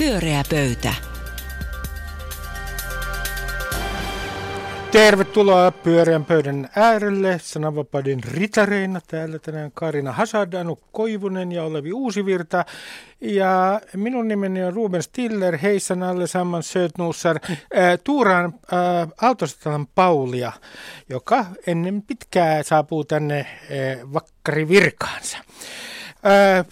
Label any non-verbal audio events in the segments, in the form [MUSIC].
Pyöreä pöytä. Tervetuloa pyöreän pöydän äärelle. Sananvapauden ritareina täällä tänään Karina Hasad, Anu Koivunen ja Olevi Uusivirta. Ja minun nimeni on Ruben Stiller, hejsan allesammans sötnussar. Äh, tuuraan äh, Aaltosalan Paulia, joka ennen pitkää saapuu tänne äh, vakkari virkaansa. Äh,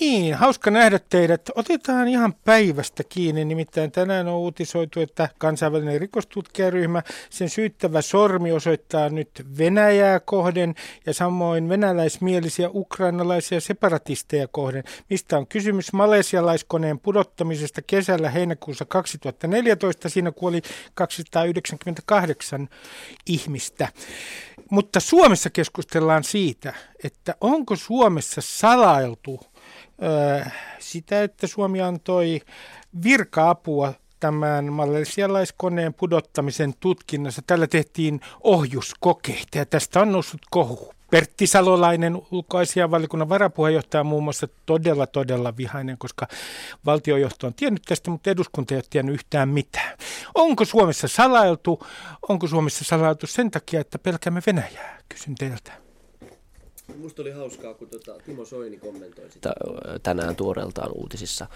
niin, hauska nähdä teidät. Otetaan ihan päivästä kiinni, nimittäin tänään on uutisoitu, että kansainvälinen rikostutkijaryhmä, sen syyttävä sormi osoittaa nyt Venäjää kohden ja samoin venäläismielisiä ukrainalaisia separatisteja kohden. Mistä on kysymys malesialaiskoneen pudottamisesta kesällä heinäkuussa 2014. Siinä kuoli 298 ihmistä. Mutta Suomessa keskustellaan siitä, että onko Suomessa salailtu sitä, että Suomi antoi virka-apua tämän malesialaiskoneen pudottamisen tutkinnassa. Tällä tehtiin ohjuskokeita ja tästä on noussut kohu. Pertti Salolainen, ulkoasianvaliokunnan varapuheenjohtaja muun muassa todella, todella vihainen, koska valtiojohto on tiennyt tästä, mutta eduskunta ei ole tiennyt yhtään mitään. Onko Suomessa salailtu? Onko Suomessa salailtu sen takia, että pelkäämme Venäjää? Kysyn teiltä. Musta oli hauskaa, kun tota Timo Soini kommentoi sitä tänään tuoreeltaan uutisissa.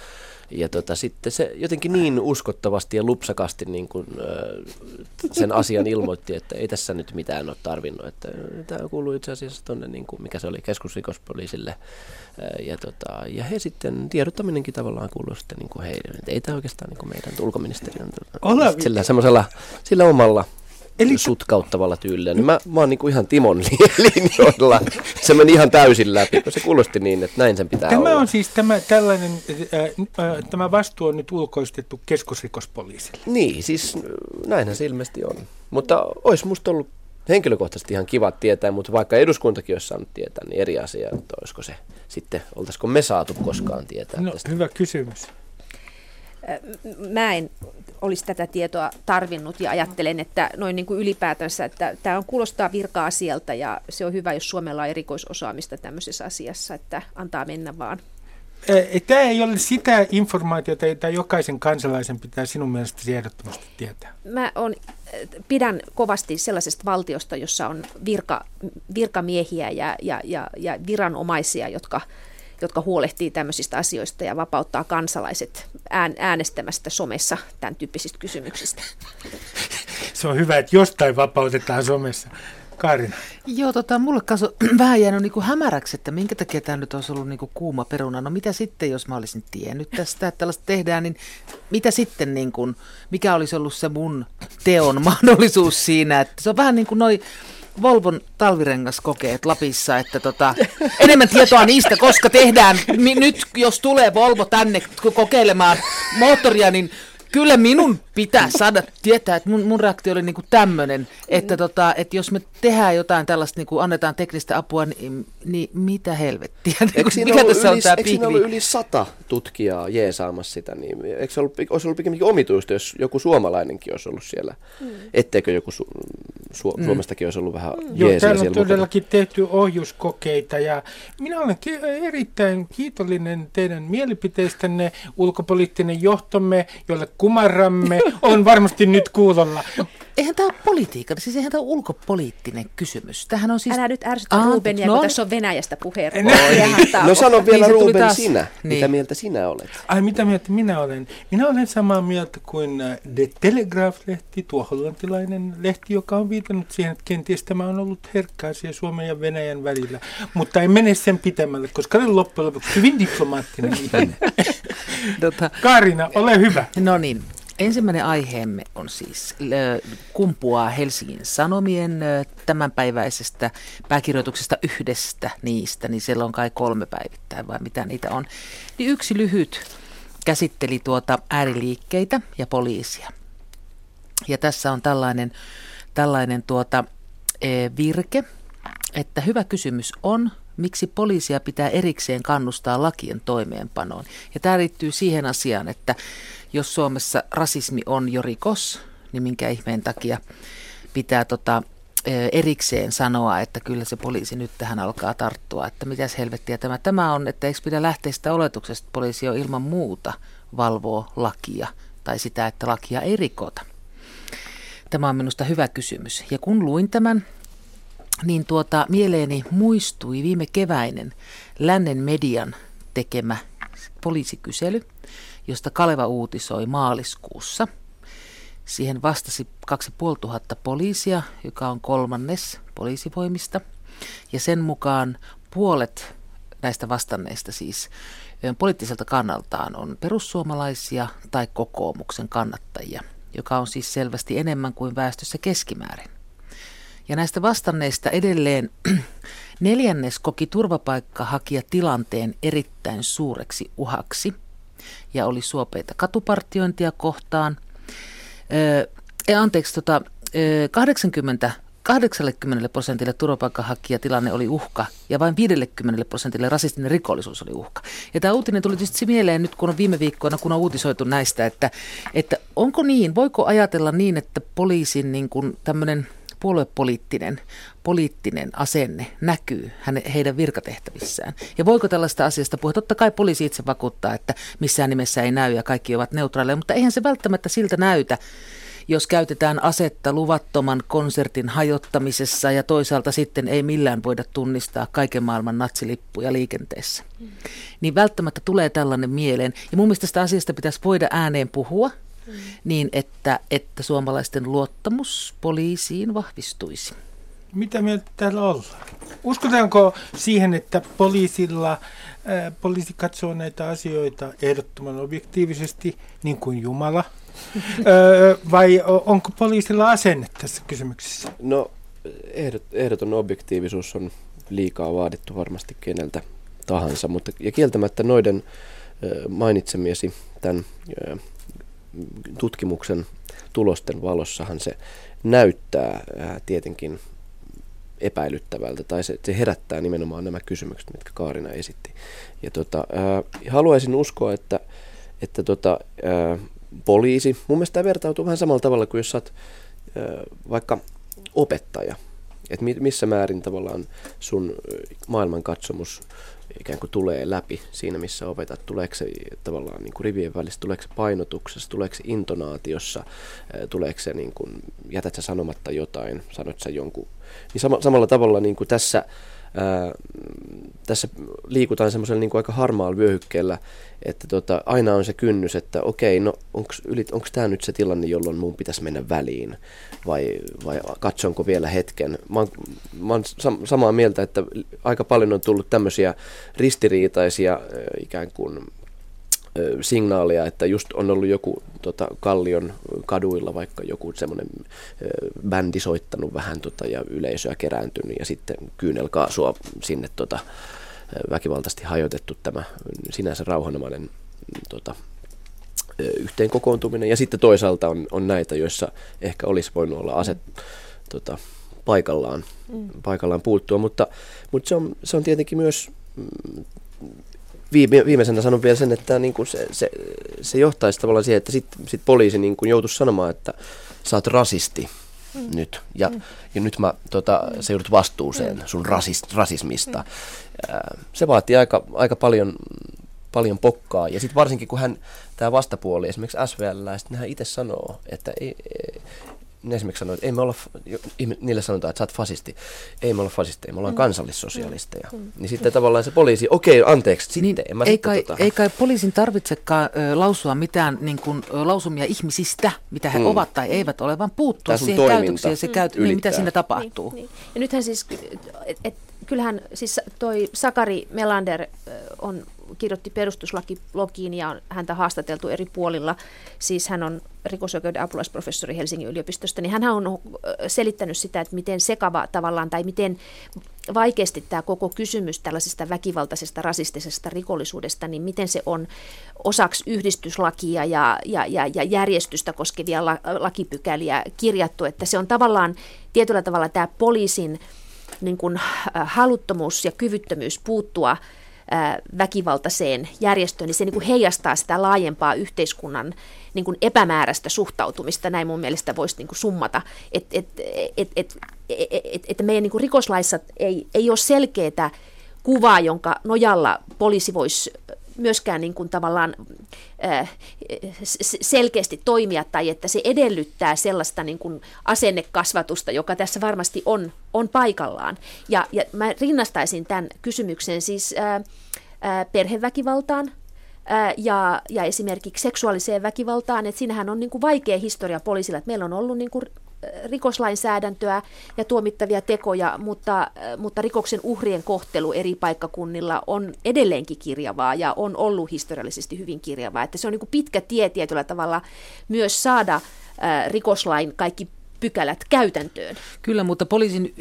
Ja tota, sitten se jotenkin niin uskottavasti ja lupsakasti niin kun, sen asian ilmoitti, että ei tässä nyt mitään ole tarvinnut. Että tämä kuuluu itse asiassa tuonne, niin kuin, mikä se oli, keskusrikospoliisille. Ja, tota, ja he sitten, tiedottaminenkin tavallaan kuuluu sitten niin kuin heille. Että ei tämä oikeastaan niin kuin meidän ulkoministeriön sillä, semmoisella, sillä omalla Eli... sutkauttavalla tyylillä, niin mä, mä oon niinku ihan Timon [LAUGHS] linjoilla. Se meni ihan täysin läpi, kun se kuulosti niin, että näin sen pitää tämä olla. Tämä on siis tämä, tällainen, äh, äh, tämä vastuu on nyt ulkoistettu keskusrikospoliisille. Niin, siis näinhän se ilmeisesti on. Mutta olisi musta ollut henkilökohtaisesti ihan kiva tietää, mutta vaikka eduskuntakin olisi saanut tietää, niin eri asia, että olisiko se sitten, oltaisiko me saatu koskaan tietää no, tästä. Hyvä kysymys. Mä en olisi tätä tietoa tarvinnut ja ajattelen, että noin niin kuin ylipäätänsä, että tämä on kuulostaa virka-asialta ja se on hyvä, jos Suomella on erikoisosaamista tämmöisessä asiassa, että antaa mennä vaan. Tämä ei ole sitä informaatiota, jota jokaisen kansalaisen pitää sinun mielestä ehdottomasti tietää. Mä on, pidän kovasti sellaisesta valtiosta, jossa on virka, virkamiehiä ja, ja, ja, ja viranomaisia, jotka jotka huolehtii tämmöisistä asioista ja vapauttaa kansalaiset äänestämästä somessa tämän tyyppisistä kysymyksistä. Se on hyvä, että jostain vapautetaan somessa. Kaarina. Joo, tota, mulle kanssa [CLEARS THROAT] on vähän jäänyt niin kuin hämäräksi, että minkä takia tämä nyt olisi ollut niin kuin kuuma peruna. No mitä sitten, jos mä olisin tiennyt tästä, että tällaista tehdään, niin mitä sitten, niin kuin, mikä olisi ollut se mun teon [LAUGHS] mahdollisuus siinä? Että se on vähän niin kuin noin Volvon talvirengaskokeet Lapissa, että tota, enemmän tietoa niistä, koska tehdään, nyt jos tulee Volvo tänne kokeilemaan moottoria, niin kyllä minun pitää saada tietää, että mun, mun reaktio oli niinku tämmöinen, että, mm. tota, että jos me tehdään jotain tällaista, niinku annetaan teknistä apua, niin, niin mitä helvettiä? Eikö siinä Mikä tässä yli, on tämä eikö siinä ollut yli sata tutkijaa jeesaamassa sitä, niin eikö se ollut, olisi ollut pikemminkin omituista, jos joku suomalainenkin olisi ollut siellä, mm. etteikö joku su, su, mm. Suomestakin olisi ollut vähän mm. Joo, täällä on todellakin mukana. tehty ohjuskokeita ja minä olen erittäin kiitollinen teidän mielipiteistänne, ulkopoliittinen johtomme, jolle kumarramme, [LAUGHS] on varmasti nyt kuulolla. Eihän tämä ole politiikka, siis eihän tämä ole ulkopoliittinen kysymys. Tämähän on siis... Älä nyt ärsytä ah, Rubenia, no, kun tässä on Venäjästä puheen. No sano vielä niin Ruben taas... sinä, niin. mitä mieltä sinä olet? Ai mitä mieltä minä olen? Minä olen samaa mieltä kuin äh, The Telegraph-lehti, tuo hollantilainen lehti, joka on viitannut siihen, että kenties tämä on ollut herkkä asia Suomen ja Venäjän välillä. Mutta ei mene sen pitemmälle, koska olen loppujen lopuksi hyvin diplomaattinen ihminen. [LAUGHS] tota... Karina, ole hyvä. No niin, Ensimmäinen aiheemme on siis kumpuaa Helsingin Sanomien tämänpäiväisestä pääkirjoituksesta yhdestä niistä, niin siellä on kai kolme päivittäin vai mitä niitä on. Niin yksi lyhyt käsitteli tuota ääriliikkeitä ja poliisia. Ja tässä on tällainen, tällainen tuota, e, virke, että hyvä kysymys on, miksi poliisia pitää erikseen kannustaa lakien toimeenpanoon. Ja tämä liittyy siihen asiaan, että jos Suomessa rasismi on jo rikos, niin minkä ihmeen takia pitää tota, erikseen sanoa, että kyllä se poliisi nyt tähän alkaa tarttua, että mitäs helvettiä tämä. Tämä on, että eikö pidä lähteä sitä oletuksesta, että poliisi on ilman muuta valvoo lakia tai sitä, että lakia ei rikota? Tämä on minusta hyvä kysymys. Ja kun luin tämän, niin tuota, mieleeni muistui viime keväinen lännen median tekemä poliisikysely, josta Kaleva uutisoi maaliskuussa. Siihen vastasi 2500 poliisia, joka on kolmannes poliisivoimista. Ja sen mukaan puolet näistä vastanneista siis poliittiselta kannaltaan on perussuomalaisia tai kokoomuksen kannattajia, joka on siis selvästi enemmän kuin väestössä keskimäärin. Ja näistä vastanneista edelleen [CLEARS THROAT] neljännes koki turvapaikkahakija tilanteen erittäin suureksi uhaksi ja oli suopeita katupartiointia kohtaan. Öö, anteeksi, tota, 80 80 prosentille turvapaikanhakijatilanne oli uhka ja vain 50 prosentille rasistinen rikollisuus oli uhka. Ja tämä uutinen tuli tietysti mieleen nyt, kun on viime viikkoina, kun on uutisoitu näistä, että, että onko niin, voiko ajatella niin, että poliisin niin kuin tämmöinen puoluepoliittinen poliittinen asenne näkyy häne, heidän virkatehtävissään. Ja voiko tällaista asiasta puhua? Totta kai poliisi itse vakuuttaa, että missään nimessä ei näy ja kaikki ovat neutraaleja, mutta eihän se välttämättä siltä näytä, jos käytetään asetta luvattoman konsertin hajottamisessa ja toisaalta sitten ei millään voida tunnistaa kaiken maailman natsilippuja liikenteessä. Mm. Niin välttämättä tulee tällainen mieleen. Ja mun mielestä tästä asiasta pitäisi voida ääneen puhua mm. niin, että, että suomalaisten luottamus poliisiin vahvistuisi. Mitä mieltä täällä ollaan? Uskotaanko siihen, että poliisilla, ää, poliisi katsoo näitä asioita ehdottoman objektiivisesti, niin kuin Jumala [LAUGHS] – öö, vai onko poliisilla asenne tässä kysymyksessä? No ehdot, ehdoton objektiivisuus on liikaa vaadittu varmasti keneltä tahansa, mutta ja kieltämättä noiden mainitsemiesi tämän tutkimuksen tulosten valossahan se näyttää tietenkin epäilyttävältä, tai se, se herättää nimenomaan nämä kysymykset, mitkä Kaarina esitti. Ja tota, ää, haluaisin uskoa, että, että tota, ää, poliisi. Mun mielestä tämä vertautuu vähän samalla tavalla kuin jos sä oot vaikka opettaja. Että missä määrin tavallaan sun maailmankatsomus ikään kuin tulee läpi siinä, missä opetat. Tuleeko se tavallaan niin kuin rivien välissä, tuleeko se painotuksessa, tuleeko se intonaatiossa, tuleeko se niin kuin, jätät sä sanomatta jotain, sanot sä jonkun. Niin sama, samalla tavalla niin kuin tässä ää, tässä liikutaan semmoisella niin aika harmaalla vyöhykkeellä, että tota, aina on se kynnys, että okei, no onko tämä nyt se tilanne, jolloin mun pitäisi mennä väliin vai, vai katsonko vielä hetken. Mä oon, mä oon sam- samaa mieltä, että aika paljon on tullut tämmöisiä ristiriitaisia ikään kuin signaalia, että just on ollut joku tota, Kallion kaduilla vaikka joku semmoinen bändi soittanut vähän tota, ja yleisöä kerääntynyt ja sitten kyynelkaasua sinne tota, väkivaltaisesti hajotettu tämä sinänsä rauhanomainen tota, yhteen kokoontuminen. Ja sitten toisaalta on, on näitä, joissa ehkä olisi voinut olla aset tota, paikallaan, mm. paikallaan puuttua, mutta, mutta se, on, se on tietenkin myös mm, viime, viimeisenä sanon vielä sen, että niin kuin se, se, se johtaisi tavallaan siihen, että sitten sit poliisi niin kuin joutuisi sanomaan, että sä oot rasisti mm. nyt. Ja, mm. ja nyt mä, tota, sä joudut vastuuseen mm. sun rasis, rasismista. Mm. Se vaatii aika, aika paljon, paljon pokkaa. Ja sitten varsinkin kun hän, tämä vastapuoli, esimerkiksi SVL, hän itse sanoo, että ei, ne esimerkiksi sanoo, että ei me olla, niille sanotaan, että sä oot fasisti. Ei me olla fasisteja, me ollaan mm. kansallissosialisteja. Mm. Niin sitten tavallaan se poliisi, okei, okay, anteeksi, sitten niin, en mä ei, kai, tota... ei kai poliisin tarvitsekaan ö, lausua mitään niin kuin, ö, lausumia ihmisistä, mitä he mm. ovat tai eivät ole, vaan puuttua siihen käytökseen se käyt, niin, mitä siinä tapahtuu. Niin, niin. Ja nythän siis, et, et, kyllähän siis toi Sakari Melander on kirjoitti perustuslakilogiin ja on häntä haastateltu eri puolilla. Siis hän on rikosoikeuden apulaisprofessori Helsingin yliopistosta, niin hän on selittänyt sitä, että miten sekava tavallaan tai miten vaikeasti tämä koko kysymys tällaisesta väkivaltaisesta rasistisesta rikollisuudesta, niin miten se on osaksi yhdistyslakia ja, ja, ja, ja järjestystä koskevia la, lakipykäliä kirjattu, että se on tavallaan tietyllä tavalla tämä poliisin niin kuin, haluttomuus ja kyvyttömyys puuttua väkivaltaiseen järjestöön, niin se niin kuin heijastaa sitä laajempaa yhteiskunnan niin kuin epämääräistä suhtautumista, näin mun mielestä voisi niin kuin summata, että et, et, et, et, et, meidän niin kuin rikoslaissa ei, ei ole selkeää kuvaa, jonka nojalla poliisi voisi myöskään niin kuin tavallaan äh, selkeästi toimia tai että se edellyttää sellaista niin kuin asennekasvatusta, joka tässä varmasti on, on paikallaan. Ja, ja mä rinnastaisin tämän kysymyksen siis äh, äh, perheväkivaltaan, ja, ja esimerkiksi seksuaaliseen väkivaltaan, että siinähän on niin kuin vaikea historia poliisilla, että meillä on ollut niin kuin rikoslainsäädäntöä ja tuomittavia tekoja, mutta, mutta rikoksen uhrien kohtelu eri paikkakunnilla on edelleenkin kirjavaa ja on ollut historiallisesti hyvin kirjavaa. Että se on niin kuin pitkä tie tietyllä tavalla myös saada rikoslain kaikki pykälät käytäntöön. Kyllä, mutta poliisin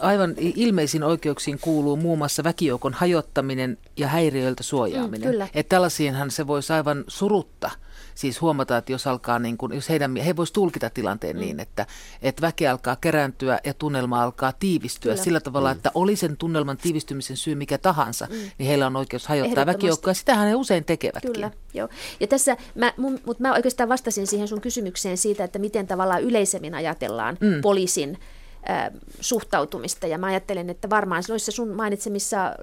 aivan ilmeisiin oikeuksiin kuuluu muun muassa väkijoukon hajottaminen ja häiriöiltä suojaaminen. Mm, kyllä. Että tällaisiinhan se voisi aivan surutta siis huomata, että jos alkaa niin kuin, jos heidän, he voisivat tulkita tilanteen mm. niin, että, että väki alkaa kerääntyä ja tunnelma alkaa tiivistyä Kyllä. sillä tavalla, mm. että oli sen tunnelman tiivistymisen syy mikä tahansa, mm. niin heillä on oikeus hajottaa väkijoukkoa ja sitähän he usein tekevätkin. Kyllä, joo. Ja tässä, mä, mun, mutta mä oikeastaan vastasin siihen sun kysymykseen siitä, että miten tavallaan yleisemmin ajatellaan mm. poliisin suhtautumista. Ja mä ajattelen, että varmaan noissa sun mainitsemissa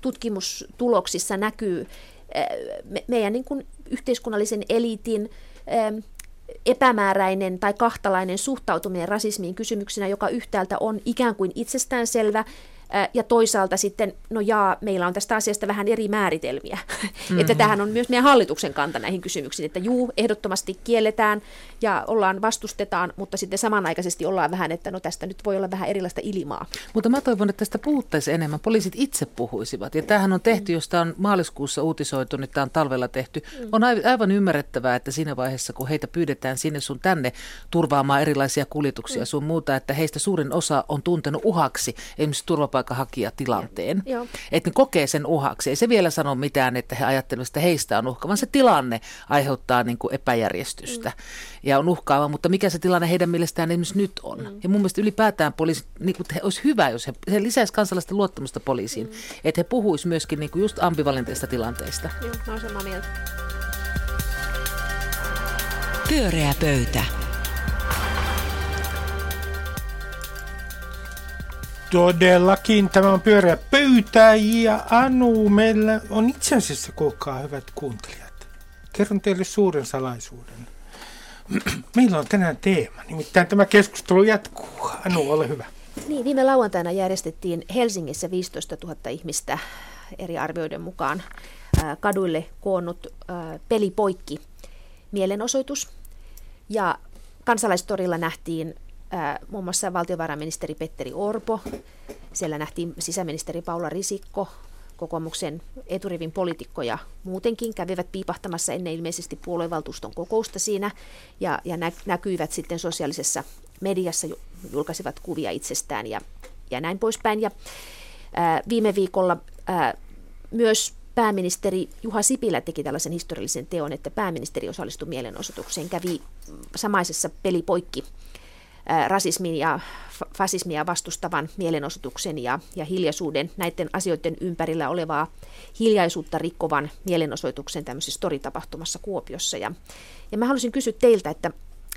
tutkimustuloksissa näkyy me, meidän niin kuin yhteiskunnallisen eliitin epämääräinen tai kahtalainen suhtautuminen rasismiin kysymyksenä, joka yhtäältä on ikään kuin itsestäänselvä, ja toisaalta sitten, no jaa, meillä on tästä asiasta vähän eri määritelmiä. Mm-hmm. [LAUGHS] että tähän on myös meidän hallituksen kanta näihin kysymyksiin, että juu, ehdottomasti kielletään ja ollaan vastustetaan, mutta sitten samanaikaisesti ollaan vähän, että no tästä nyt voi olla vähän erilaista ilmaa. Mutta mä toivon, että tästä puhuttaisiin enemmän. Poliisit itse puhuisivat. Ja tämähän on tehty, jos tämä on maaliskuussa uutisoitu, niin tämä on talvella tehty. Mm. On aivan ymmärrettävää, että siinä vaiheessa, kun heitä pyydetään sinne sun tänne turvaamaan erilaisia kuljetuksia mm. sun muuta, että heistä suurin osa on tuntenut uhaksi esimerkiksi turvapaikan turvapaikanhakijatilanteen. Että ne kokee sen uhaksi. Ei se vielä sano mitään, että he ajattelevat, että heistä on uhka, vaan se tilanne aiheuttaa niin kuin epäjärjestystä mm. ja on uhkaava. Mutta mikä se tilanne heidän mielestään esimerkiksi nyt on? Mm. Ja mun mielestä ylipäätään poliisi, niin kuin, he olisi hyvä, jos he, he lisäisi kansalaisten luottamusta poliisiin. Mm. Että he puhuisivat myöskin niin kuin just ambivalenteista tilanteista. Joo, mä olen samaa mieltä. Pyöreä pöytä. Todellakin tämä on pyöreä pöytä ja Anu, meillä on itse asiassa kuulkaa hyvät kuuntelijat. Kerron teille suuren salaisuuden. [CLEARS THROAT] Meillä on tänään teema, nimittäin tämä keskustelu jatkuu. Anu, ole hyvä. Niin, viime lauantaina järjestettiin Helsingissä 15 000 ihmistä eri arvioiden mukaan kaduille koonnut pelipoikki mielenosoitus. Ja kansalaistorilla nähtiin muun muassa valtiovarainministeri Petteri Orpo, siellä nähtiin sisäministeri Paula Risikko, kokoomuksen eturivin poliitikkoja muutenkin kävivät piipahtamassa ennen ilmeisesti puoluevaltuuston kokousta siinä ja, ja nä, näkyivät sitten sosiaalisessa mediassa, julkaisivat kuvia itsestään ja, ja näin poispäin. Ja, ää, viime viikolla ää, myös pääministeri Juha Sipilä teki tällaisen historiallisen teon, että pääministeri osallistui mielenosoitukseen, kävi samaisessa pelipoikki rasismin ja fasismia vastustavan mielenosoituksen ja, ja hiljaisuuden, näiden asioiden ympärillä olevaa hiljaisuutta rikkovan mielenosoituksen tämmöisessä storitapahtumassa Kuopiossa. Ja, ja mä haluaisin kysyä teiltä, että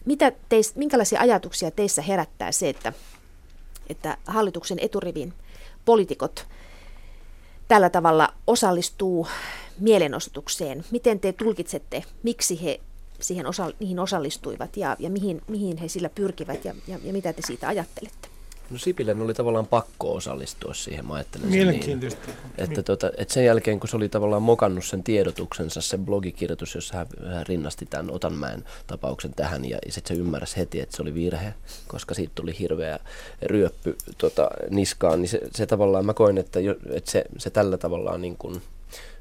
mitä teis, minkälaisia ajatuksia teissä herättää se, että, että hallituksen eturivin poliitikot tällä tavalla osallistuu mielenosoitukseen? Miten te tulkitsette, miksi he siihen osa, niihin osallistuivat ja, ja mihin, mihin he sillä pyrkivät ja, ja, ja mitä te siitä ajattelette? No Sipilän oli tavallaan pakko osallistua siihen, mä ajattelen Mielenkiintoista. Niin, että, tota, että sen jälkeen, kun se oli tavallaan mokannut sen tiedotuksensa, se blogikirjoitus, jossa hän, hän rinnasti tämän Otanmäen tapauksen tähän, ja, ja sitten se ymmärsi heti, että se oli virhe, koska siitä tuli hirveä ryöppy tota, niskaan, niin se, se tavallaan, mä koin, että, jo, että se, se tällä tavallaan niin kuin,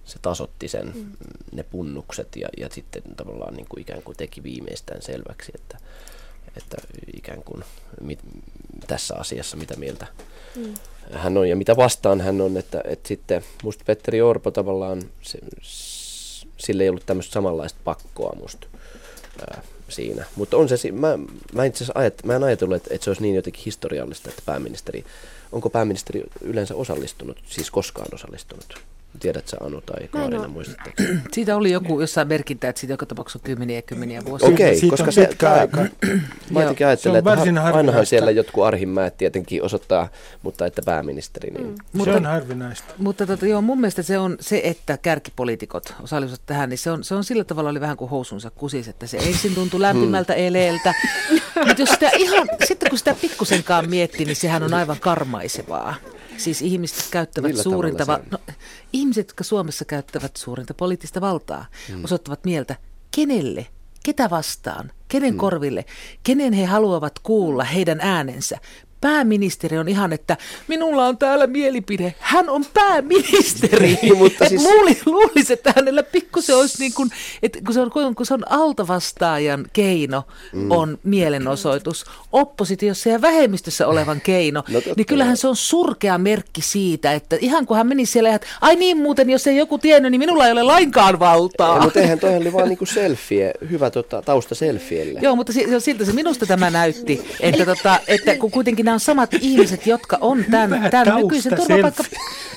se tasotti sen, mm. ne punnukset ja, ja sitten tavallaan niin kuin ikään kuin teki viimeistään selväksi, että, että ikään kuin mit, tässä asiassa mitä mieltä mm. hän on ja mitä vastaan hän on, että, että sitten musta Petteri Orpo tavallaan, se, sille ei ollut tämmöistä samanlaista pakkoa musta ää, siinä. Mutta on se, mä, mä itse asiassa mä en ajatellut, että, että se olisi niin jotenkin historiallista, että pääministeri, onko pääministeri yleensä osallistunut, siis koskaan osallistunut Tiedät sä Anu tai Kaarina, muistatteko? [CLEARS THROAT] Siitä oli joku jossain merkintä, että siitä joka tapauksessa on kymmeniä ja kymmeniä vuosia. Okei, Siitä koska on se, pitkä tää, aika. [CLEARS THROAT] mä jotenkin ajattelen, Se on että varsin ha- ainahan siellä jotkut Arhimäet tietenkin osoittaa, mutta että pääministeri, niin mm. Se on harvinaista. Mutta tota, joo, mun mielestä se on se, että kärkipoliitikot osallistuvat tähän, niin se on, se on sillä tavalla oli vähän kuin housunsa kusis, että se ensin tuntui lämpimältä eleeltä. [LAUGHS] Mutta jos sitä ihan, sitten kun sitä pikkusenkaan miettii, niin sehän on aivan karmaisevaa. Siis ihmiset käyttävät Millä suurinta, va- no, ihmiset, jotka Suomessa käyttävät suurinta poliittista valtaa, osoittavat mieltä, kenelle, ketä vastaan, kenen korville, kenen he haluavat kuulla heidän äänensä. Pääministeri on ihan, että minulla on täällä mielipide. Hän on pääministeri. [LAUGHS] Niin, mutta siis- luuli, luulisi, että hänellä pikkusen olisi niin kuin, että kun se on, kun se on altavastaajan keino, mm. on mielenosoitus. Oppositiossa ja vähemmistössä olevan keino. No totta niin kyllähän se on surkea merkki siitä, että ihan kun hän meni siellä, ja, että ai niin muuten, jos ei joku tiennyt, niin minulla ei ole lainkaan valtaa. Ja, mutta eihän toihan oli vaan niinku selfie, hyvä tota, tausta selfielle. Joo, mutta si- siltä se minusta tämä näytti, että, tota, että kun kuitenkin nämä on samat ihmiset, jotka on tämän, tämän nykyisen turvapaikka,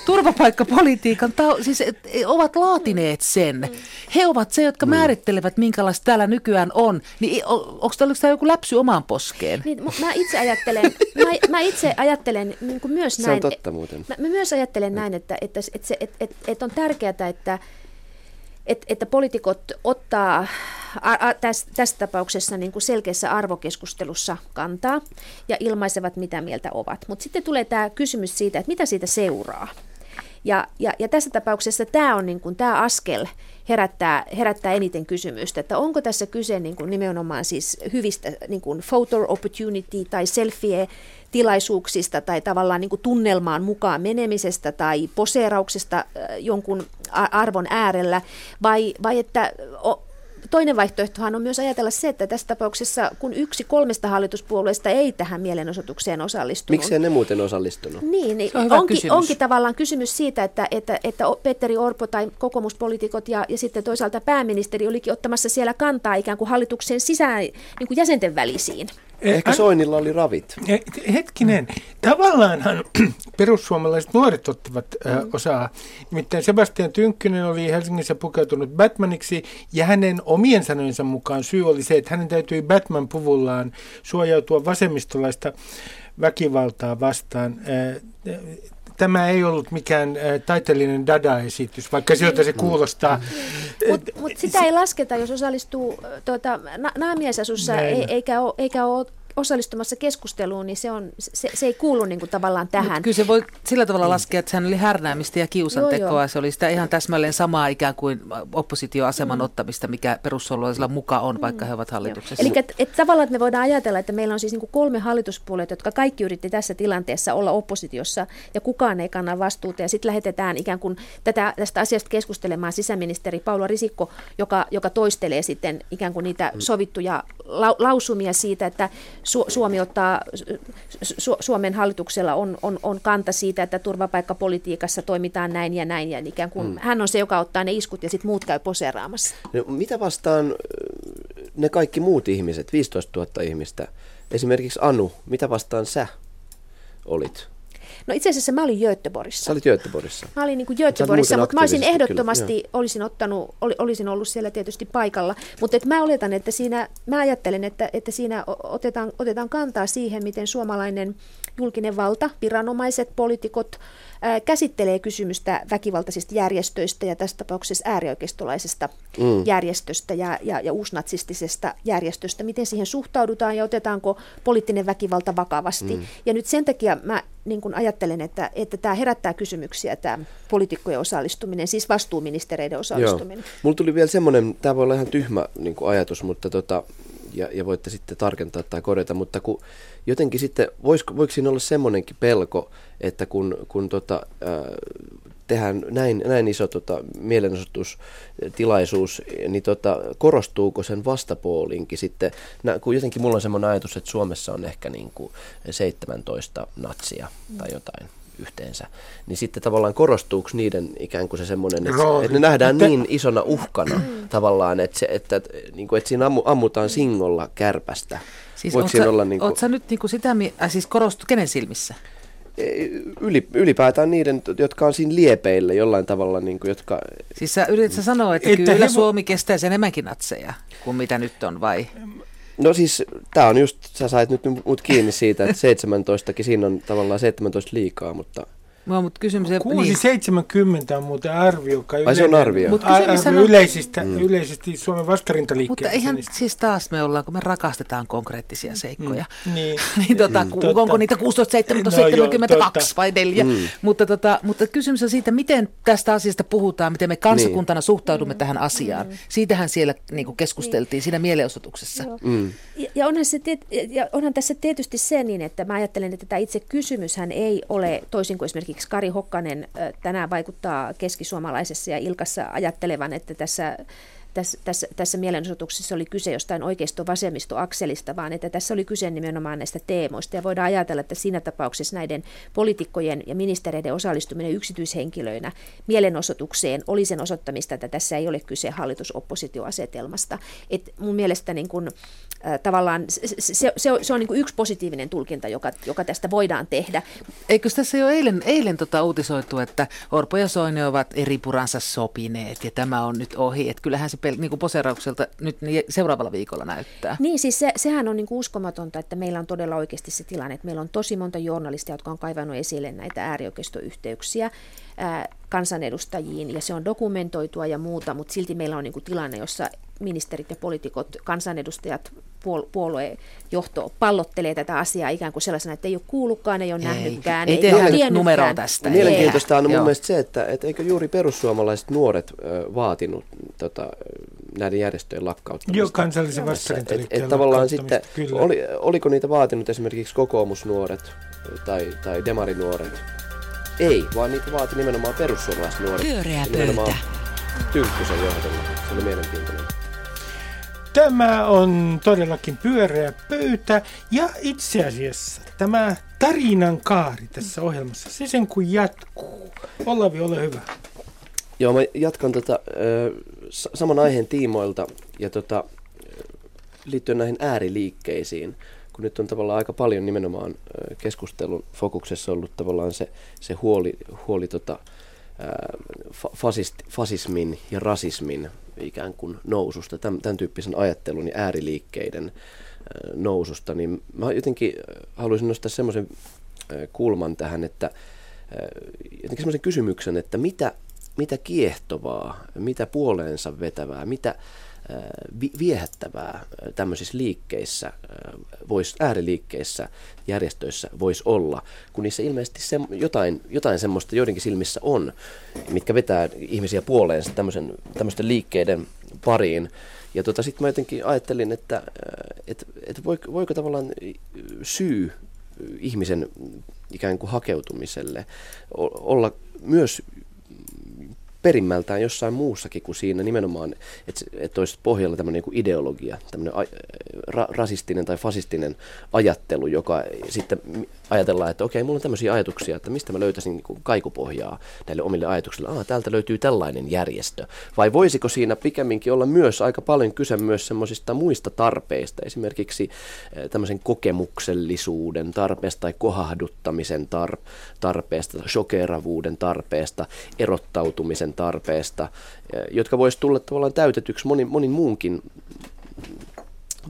turvapaikkapolitiikan, tau, siis et, ovat laatineet sen. He ovat se, jotka määrittelevät, minkälaista täällä nykyään on. Niin o- onko tämä joku läpsy omaan poskeen? Niin, mu- mä itse ajattelen, mä, mä itse ajattelen niin kuin myös Se on näin. totta muuten. Mä, mä myös ajattelen näin, että, että, että, se, että, että, että on tärkeää, että, että, että poliitikot ottaa a, a, tässä, tässä tapauksessa niin kuin selkeässä arvokeskustelussa kantaa ja ilmaisevat, mitä mieltä ovat. Mutta sitten tulee tämä kysymys siitä, että mitä siitä seuraa. Ja, ja, ja tässä tapauksessa tämä on niin kuin, tämä askel herättää, herättää eniten kysymystä, että onko tässä kyse niin kuin nimenomaan siis hyvistä niin kuin photo opportunity tai selfie tilaisuuksista tai tavallaan niin kuin tunnelmaan mukaan menemisestä tai poseerauksesta äh, jonkun arvon äärellä vai, vai että Toinen vaihtoehtohan on myös ajatella se, että tässä tapauksessa, kun yksi kolmesta hallituspuolueesta ei tähän mielenosoitukseen osallistunut, Miksei ne muuten osallistunut? niin, niin on onkin, kysymys. onkin tavallaan kysymys siitä, että, että, että Petteri Orpo tai kokoomuspoliitikot ja, ja sitten toisaalta pääministeri olikin ottamassa siellä kantaa ikään kuin hallituksen sisään niin kuin jäsenten välisiin. Ehkä Soinilla oli ravit. Eh, Hetkinen, tavallaanhan [CLEARS THROAT] perussuomalaiset nuoret ottivat ö, osaa. Nimittäin Sebastian Tynkkynen oli Helsingissä pukeutunut Batmaniksi ja hänen omien sanojensa mukaan syy oli se, että hänen täytyi Batman-puvullaan suojautua vasemmistolaista väkivaltaa vastaan. Ö, Tämä ei ollut mikään ö, taiteellinen dada-esitys, vaikka siltä se kuulostaa. Mutta mut sitä ei lasketa, jos osallistuu tuota, na- naamiaisasussa Näin. ei, eikä, ole, eikä ole osallistumassa keskusteluun, niin se, on, se, se ei kuulu niin kuin tavallaan tähän. Mut kyllä se voi sillä tavalla laskea, että hän oli härnäämistä ja kiusantekoa. Joo, joo. Se oli sitä ihan täsmälleen samaa ikään kuin oppositioaseman ottamista, mikä perussuomalaisilla muka on, vaikka he ovat hallituksessa. Eli et, et tavallaan, että me voidaan ajatella, että meillä on siis niinku kolme hallituspuolueita, jotka kaikki yritti tässä tilanteessa olla oppositiossa, ja kukaan ei kanna vastuuta, ja sitten lähetetään ikään kuin tätä, tästä asiasta keskustelemaan sisäministeri Paula Risikko, joka, joka toistelee sitten ikään kuin niitä sovittuja lau, lausumia siitä, että Su, Suomi ottaa, Su, Suomen hallituksella on, on, on kanta siitä, että turvapaikkapolitiikassa toimitaan näin ja näin, ja ikään kuin mm. hän on se, joka ottaa ne iskut, ja sitten muut käy poseeraamassa. No, mitä vastaan ö, ne kaikki muut ihmiset, 15 000 ihmistä, esimerkiksi Anu, mitä vastaan sä olit? No itse asiassa mä olin Göteborgissa. Sä olit Göteborgissa. Mä olin niin kuin Göteborgissa, mutta mä olisin ehdottomasti, kyllä, olisin, ottanut, oli, olisin ollut siellä tietysti paikalla. Mutta et mä oletan, että siinä, mä ajattelen, että, että siinä otetaan, otetaan kantaa siihen, miten suomalainen julkinen valta, viranomaiset, poliitikot käsittelee kysymystä väkivaltaisista järjestöistä ja tässä tapauksessa äärioikeistolaisesta mm. järjestöstä ja, ja, ja uusnatsistisesta järjestöstä, miten siihen suhtaudutaan ja otetaanko poliittinen väkivalta vakavasti. Mm. Ja nyt sen takia mä niin kun ajattelen, että, että tämä herättää kysymyksiä, tämä poliitikkojen osallistuminen, siis vastuuministereiden osallistuminen. Joo. Mulla tuli vielä semmoinen, tämä voi olla ihan tyhmä niin kuin ajatus, mutta tota, ja, ja voitte sitten tarkentaa tai korjata, mutta kun jotenkin sitten, voisiko, voiko siinä olla semmoinenkin pelko, että kun, kun tota, ää, tehdään näin, näin iso tota, mielenosoitustilaisuus, niin tota, korostuuko sen vastapuolinkin sitten, nä, kun jotenkin mulla on semmoinen ajatus, että Suomessa on ehkä niin kuin 17 natsia tai jotain yhteensä, niin sitten tavallaan korostuuko niiden ikään kuin se semmoinen, että, Rooli. että ne nähdään niin isona uhkana [CLEARS THROAT] tavallaan, että, se, että, että, niin kuin, että siinä ammu, ammutaan singolla kärpästä. Siis Voiko siinä sä, olla niin kuin, sä nyt niin kuin sitä, mi- äh, siis korostu, kenen silmissä? Yli, ylipäätään niiden, jotka on siinä liepeillä jollain tavalla, niin kuin, jotka... Siis sä yrität sanoa, että, että kyllä he... Suomi kestää sen enemmänkin natseja kuin mitä nyt on, vai? No siis, tämä on just, sä sait nyt mut kiinni siitä, että 17kin siinä on tavallaan 17 liikaa, mutta No, mutta kysymys... 670 niin. on muuten arvio. Ai se on arvio? Mutta arvio on... yleisistä, mm. yleisesti Suomen vastarintaliikkeestä. Mutta ihan siis taas me ollaan, kun me rakastetaan konkreettisia seikkoja. Mm. Niin. [LAUGHS] niin tota, mm. Onko totta. niitä 16, 17, no, 72 vai 4? Mm. Mutta, tota, mutta kysymys on siitä, miten tästä asiasta puhutaan, miten me kansakuntana niin. suhtaudumme mm. tähän asiaan. Mm. Siitähän siellä niin kuin keskusteltiin niin. siinä mielenosoituksessa. Mm. Ja, ja, onhan se, ja onhan tässä tietysti se niin, että mä ajattelen, että tämä itse kysymyshän ei ole toisin kuin esimerkiksi esimerkiksi Kari Hokkanen tänään vaikuttaa keskisuomalaisessa ja Ilkassa ajattelevan, että tässä tässä, tässä, tässä mielenosoituksessa oli kyse jostain oikeisto-vasemmisto-akselista, vaan että tässä oli kyse nimenomaan näistä teemoista. Ja voidaan ajatella, että siinä tapauksessa näiden poliitikkojen ja ministereiden osallistuminen yksityishenkilöinä mielenosoitukseen oli sen osoittamista, että tässä ei ole kyse hallitus-oppositioasetelmasta. Et mun mielestä niin kun, äh, tavallaan se, se, se on, se on niin yksi positiivinen tulkinta, joka, joka tästä voidaan tehdä. Eikö tässä jo eilen, eilen tota uutisoitu, että Orpo ja Soini ovat eri puransa sopineet ja tämä on nyt ohi, että kyllähän se pel- niin kuin poseraukselta nyt seuraavalla viikolla näyttää. Niin, siis se, sehän on niin kuin uskomatonta, että meillä on todella oikeasti se tilanne, että meillä on tosi monta journalistia, jotka on kaivannut esille näitä äärioikeistoyhteyksiä ää, kansanedustajiin, ja se on dokumentoitua ja muuta, mutta silti meillä on niin kuin tilanne, jossa ministerit ja poliitikot, kansanedustajat, puol- puoluejohto pallottelee tätä asiaa ikään kuin sellaisena, että ei ole kuullutkaan, ei ole ei, nähnytkään, ei, ei ole tiennytkään. numeroa tästä. Mielenkiintoista on mun mielestä se, että, että eikö juuri perussuomalaiset nuoret ö, vaatinut tota, näiden järjestöjen lakkauttamista. Joo, kansallisen vastarintaliikkeen et, tavallaan sitten, oli, oliko niitä vaatinut esimerkiksi kokoomusnuoret tai, tai demarinuoret? Ei, vaan niitä vaati nimenomaan perussuomalaiset nuoret. Pyöreä pöytä. Tynkkysen johdolla. Se oli mielenkiintoinen. Tämä on todellakin pyöreä pöytä ja itse asiassa tämä tarinan kaari tässä ohjelmassa, se sen kun jatkuu. Olavi, ole hyvä. Joo, mä jatkan tota, saman aiheen tiimoilta ja tota, liittyen näihin ääriliikkeisiin, kun nyt on tavallaan aika paljon nimenomaan keskustelun fokuksessa ollut tavallaan se, se huoli, huoli tota, fasist, fasismin ja rasismin ikään kuin noususta, tämän, tämän tyyppisen ajattelun ja ääriliikkeiden noususta, niin mä jotenkin haluaisin nostaa semmoisen kulman tähän, että jotenkin semmoisen kysymyksen, että mitä, mitä kiehtovaa, mitä puoleensa vetävää, mitä viehättävää tämmöisissä liikkeissä, vois, ääriliikkeissä, järjestöissä voisi olla, kun niissä ilmeisesti se, jotain, jotain semmoista joidenkin silmissä on, mitkä vetää ihmisiä puoleensa tämmöisten liikkeiden pariin. Ja tota, sitten mä jotenkin ajattelin, että et, et voiko, voiko tavallaan syy ihmisen ikään kuin hakeutumiselle olla myös perimmältään jossain muussakin kuin siinä nimenomaan, että, että olisi pohjalla tämmöinen niin ideologia, tämmöinen ra, rasistinen tai fasistinen ajattelu, joka sitten ajatellaan, että okei, mulla on tämmöisiä ajatuksia, että mistä mä löytäisin niin kaikupohjaa näille omille ajatuksille. Ah, täältä löytyy tällainen järjestö. Vai voisiko siinä pikemminkin olla myös aika paljon kyse myös semmoisista muista tarpeista, esimerkiksi eh, tämmöisen kokemuksellisuuden tarpeesta tai kohahduttamisen tar- tarpeesta, shokeravuuden tarpeesta, erottautumisen tarpeesta, eh, jotka voisi tulla tavallaan täytetyksi monin, monin muunkin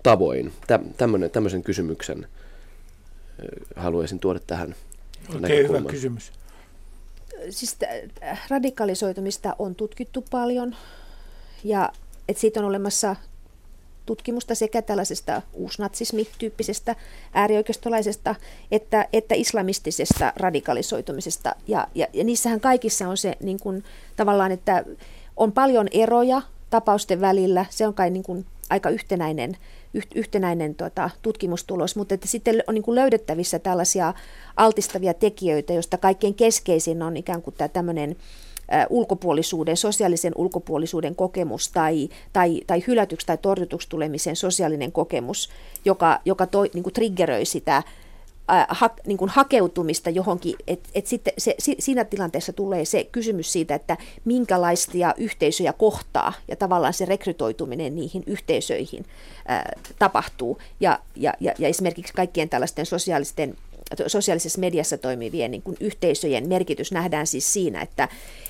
tavoin. Tä, tämmöisen kysymyksen haluaisin tuoda tähän Okei, hyvä kysymys. Siis radikalisoitumista on tutkittu paljon ja että siitä on olemassa tutkimusta sekä tällaisesta uusnatsismityyppisestä äärioikeistolaisesta että, että islamistisesta radikalisoitumisesta. Ja, ja, ja niissähän kaikissa on se niin kuin, tavallaan, että on paljon eroja tapausten välillä. Se on kai niin kuin, aika yhtenäinen yhtenäinen tuota, tutkimustulos, mutta että sitten on niin kuin löydettävissä tällaisia altistavia tekijöitä, joista kaikkein keskeisin on ikään kuin tämä tämmöinen ulkopuolisuuden, sosiaalisen ulkopuolisuuden kokemus tai, tai, tai hylätyksi tai torjutuksi tulemisen sosiaalinen kokemus, joka, joka toi, niin kuin triggeröi sitä ha, niin kuin hakeutumista johonkin, että et sitten se, siinä tilanteessa tulee se kysymys siitä, että minkälaisia yhteisöjä kohtaa ja tavallaan se rekrytoituminen niihin yhteisöihin ää, tapahtuu. Ja, ja, ja, ja esimerkiksi kaikkien tällaisten sosiaalisten sosiaalisessa mediassa toimivien niin kuin yhteisöjen merkitys nähdään siis siinä, että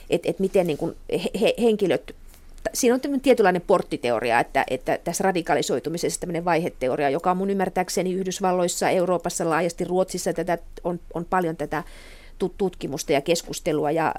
et, et miten niin kuin he, henkilöt siinä on tämmöinen tietynlainen porttiteoria, että, että tässä radikalisoitumisessa tämmöinen vaiheteoria, joka on mun ymmärtääkseni Yhdysvalloissa, Euroopassa, laajasti Ruotsissa tätä, on, on paljon tätä tutkimusta ja keskustelua ja,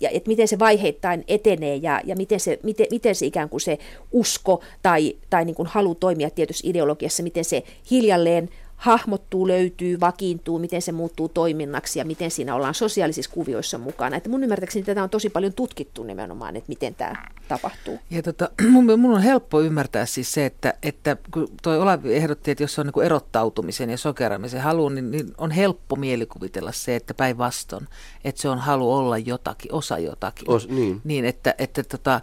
ja että miten se vaiheittain etenee ja, ja miten, se, miten, miten se ikään kuin se usko tai, tai niin kuin halu toimia tietyssä ideologiassa, miten se hiljalleen hahmottuu, löytyy, vakiintuu, miten se muuttuu toiminnaksi ja miten siinä ollaan sosiaalisissa kuvioissa mukana. Että mun ymmärtääkseni tätä on tosi paljon tutkittu nimenomaan, että miten tämä tapahtuu. Ja tota, [CLEARS THROAT] mun, mun on helppo ymmärtää siis se, että, että kun toi Olavi ehdotti, että jos on niin erottautumisen ja sokeramisen halu, niin, niin on helppo mielikuvitella se, että päinvastoin, että se on halu olla jotakin, osa jotakin. Os, niin. niin. että, että, tota,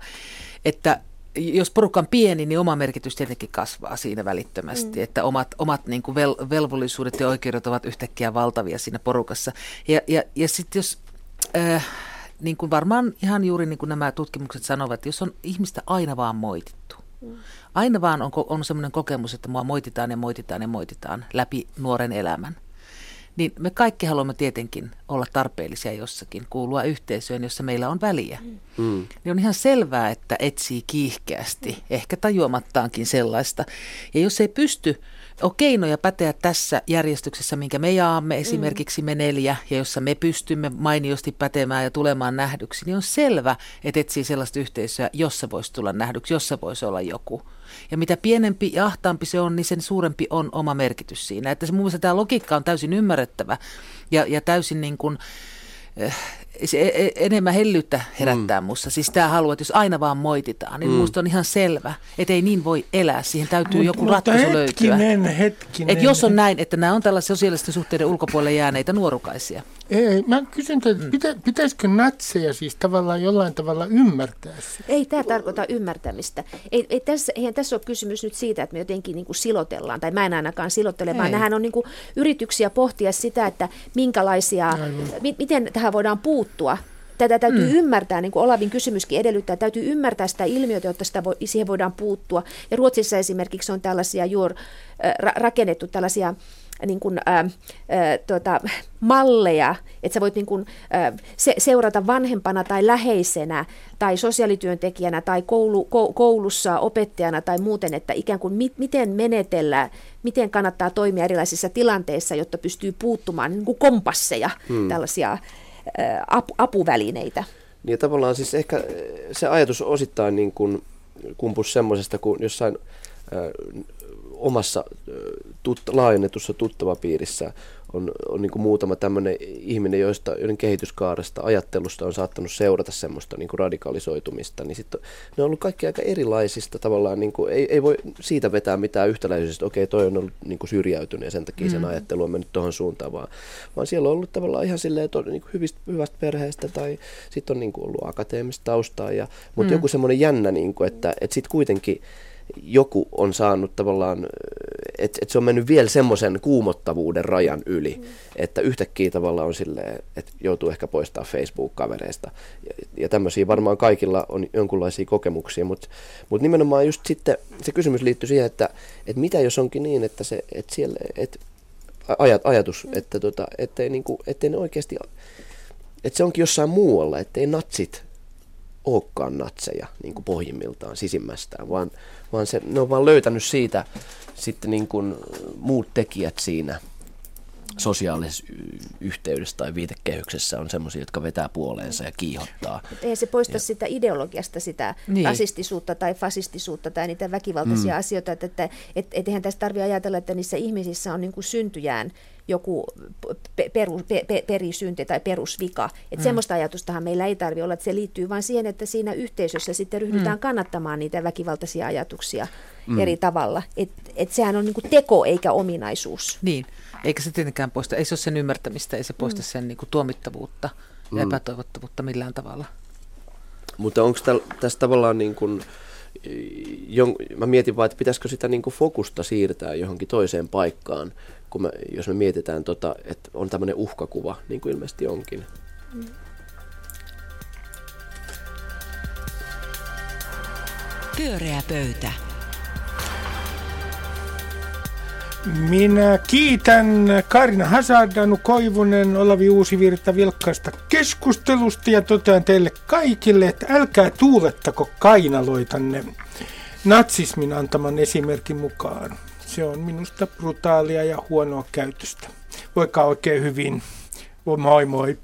että jos porukka on pieni, niin oma merkitys tietenkin kasvaa siinä välittömästi, mm. että omat, omat niin kuin vel, velvollisuudet ja oikeudet ovat yhtäkkiä valtavia siinä porukassa. Ja, ja, ja sitten jos, äh, niin kuin varmaan ihan juuri niin kuin nämä tutkimukset sanovat, jos on ihmistä aina vaan moitittu, mm. aina vaan on, on semmoinen kokemus, että mua moititaan ja moititaan ja moititaan läpi nuoren elämän, niin me kaikki haluamme tietenkin olla tarpeellisia jossakin, kuulua yhteisöön, jossa meillä on väliä. Mm. Niin on ihan selvää, että etsii kiihkeästi, ehkä tajuamattaankin sellaista. Ja jos ei pysty ole keinoja päteä tässä järjestyksessä, minkä me jaamme, mm. esimerkiksi me neljä, ja jossa me pystymme mainiosti pätemään ja tulemaan nähdyksi, niin on selvä, että etsii sellaista yhteisöä, jossa voisi tulla nähdyksi, jossa voisi olla joku. Ja mitä pienempi ja ahtaampi se on, niin sen suurempi on oma merkitys siinä. Että se, mun mielestä tämä logiikka on täysin ymmärrettävä ja, ja täysin niin kuin, eh, se e, e, enemmän hellyyttä herättää mm. musta. Siis tämä haluaa, että jos aina vaan moititaan, niin mm. musta on ihan selvä, että ei niin voi elää. Siihen täytyy Mut, joku ratkaisu hetkinen, löytyä. Hetkinen, Et jos on näin, että nämä on tällaisia sosiaalisten suhteiden ulkopuolelle jääneitä nuorukaisia. Ei, mä kysyn, että mm. pitä, pitäisikö natseja siis tavallaan jollain tavalla ymmärtää? Ei tämä tarkoita ymmärtämistä. Ei, ei tässä, eihän tässä ole kysymys nyt siitä, että me jotenkin niin kuin silotellaan, tai mä en ainakaan silottele, ei. vaan nämähän on niin kuin yrityksiä pohtia sitä, että minkälaisia, mi, miten tähän voidaan puuttua tätä täytyy mm. ymmärtää, niin kuin Olavin kysymyskin edellyttää, täytyy ymmärtää sitä ilmiötä, jotta sitä voi, siihen voidaan puuttua. Ja Ruotsissa esimerkiksi on tällaisia juuri äh, rakennettu tällaisia niin kuin, ää, ää, tuota, malleja, että sä voit niin kuin, ää, se, seurata vanhempana tai läheisenä tai sosiaalityöntekijänä tai koulu, ko, koulussa opettajana tai muuten, että ikään kuin mit, miten menetellä, miten kannattaa toimia erilaisissa tilanteissa, jotta pystyy puuttumaan niin kuin kompasseja, hmm. tällaisia apu, apuvälineitä. Niin tavallaan siis ehkä se ajatus osittain niin kuin kumpus semmoisesta, kun jossain omassa tut, laajennetussa tuttavapiirissä on, on niin muutama tämmöinen ihminen, joista, joiden kehityskaaresta, ajattelusta on saattanut seurata semmoista niin radikalisoitumista, niin sitten ne on ollut kaikki aika erilaisista tavallaan, niin kuin, ei, ei voi siitä vetää mitään yhtäläisyydestä, okei toi on ollut niin syrjäytynyt ja sen takia sen mm. ajattelu on mennyt tuohon suuntaan, vaan, vaan siellä on ollut tavallaan ihan silleen, on niin hyvistä, hyvästä perheestä tai sitten on niin ollut akateemista taustaa, ja, mutta mm. joku semmoinen jännä, niin kuin, että, että sitten kuitenkin joku on saanut tavallaan, että et se on mennyt vielä semmoisen kuumottavuuden rajan yli, mm. että yhtäkkiä tavallaan on silleen, että joutuu ehkä poistaa Facebook-kavereista. Ja, ja tämmöisiä varmaan kaikilla on jonkunlaisia kokemuksia, mutta mut nimenomaan just sitten se kysymys liittyy siihen, että, että mitä jos onkin niin, että se, että siellä, että ajat, ajatus, mm. että tota, ettei, niinku, ettei ne oikeasti, että se onkin jossain muualla, ettei natsit olekaan natseja niin kuin pohjimmiltaan sisimmästään, vaan, vaan se, ne on vaan löytänyt siitä sitten niin kuin muut tekijät siinä sosiaalisessa yhteydessä tai viitekehyksessä on semmoisia, jotka vetää puoleensa ja kiihottaa. Ei se poista ja. sitä ideologiasta, sitä niin. rasistisuutta tai fasistisuutta tai niitä väkivaltaisia mm. asioita, että, että et, et eihän tässä tarvitse ajatella, että niissä ihmisissä on niin kuin syntyjään joku peru, pe, pe, perisynti tai perusvika. Että mm. semmoista ajatustahan meillä ei tarvitse olla, että se liittyy vain siihen, että siinä yhteisössä sitten ryhdytään mm. kannattamaan niitä väkivaltaisia ajatuksia mm. eri tavalla. Että et sehän on niinku teko eikä ominaisuus. Niin, eikä se tietenkään poista, ei se ole sen ymmärtämistä, ei se poista mm. sen niinku tuomittavuutta ja mm. epätoivottavuutta millään tavalla. Mutta onko tässä tavallaan niin kuin, jon, mä mietin vaan, että pitäisikö sitä niin kuin fokusta siirtää johonkin toiseen paikkaan, kun me, jos me mietitään, tota, että on tämmöinen uhkakuva, niin kuin ilmeisesti onkin. Pyöreä pöytä. Minä kiitän Karina Hazard, Anu Koivunen, Olavi Uusivirta vilkkaista keskustelusta ja totean teille kaikille, että älkää tuulettako kainaloitanne natsismin antaman esimerkin mukaan. Se on minusta brutaalia ja huonoa käytöstä. Voikaa oikein hyvin. Moi moi.